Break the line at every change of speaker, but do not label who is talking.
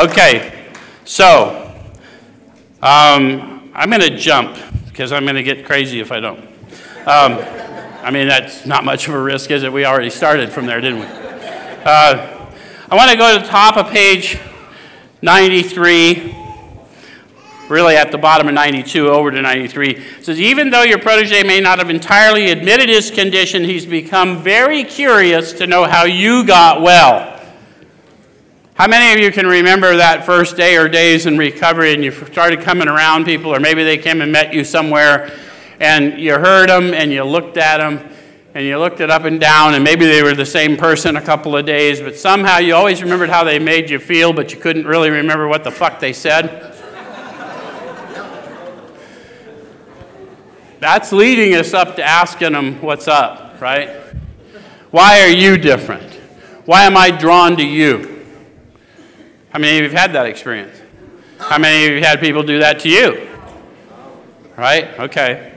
Okay, so um, I'm going to jump because I'm going to get crazy if I don't. Um, I mean, that's not much of a risk, is it? We already started from there, didn't we? Uh, I want to go to the top of page 93, really at the bottom of 92, over to 93. It says, Even though your protege may not have entirely admitted his condition, he's become very curious to know how you got well. How many of you can remember that first day or days in recovery and you started coming around people, or maybe they came and met you somewhere and you heard them and you looked at them and you looked it up and down, and maybe they were the same person a couple of days, but somehow you always remembered how they made you feel, but you couldn't really remember what the fuck they said? That's leading us up to asking them what's up, right? Why are you different? Why am I drawn to you? How many of you have had that experience? How many of you have had people do that to you? Right? Okay.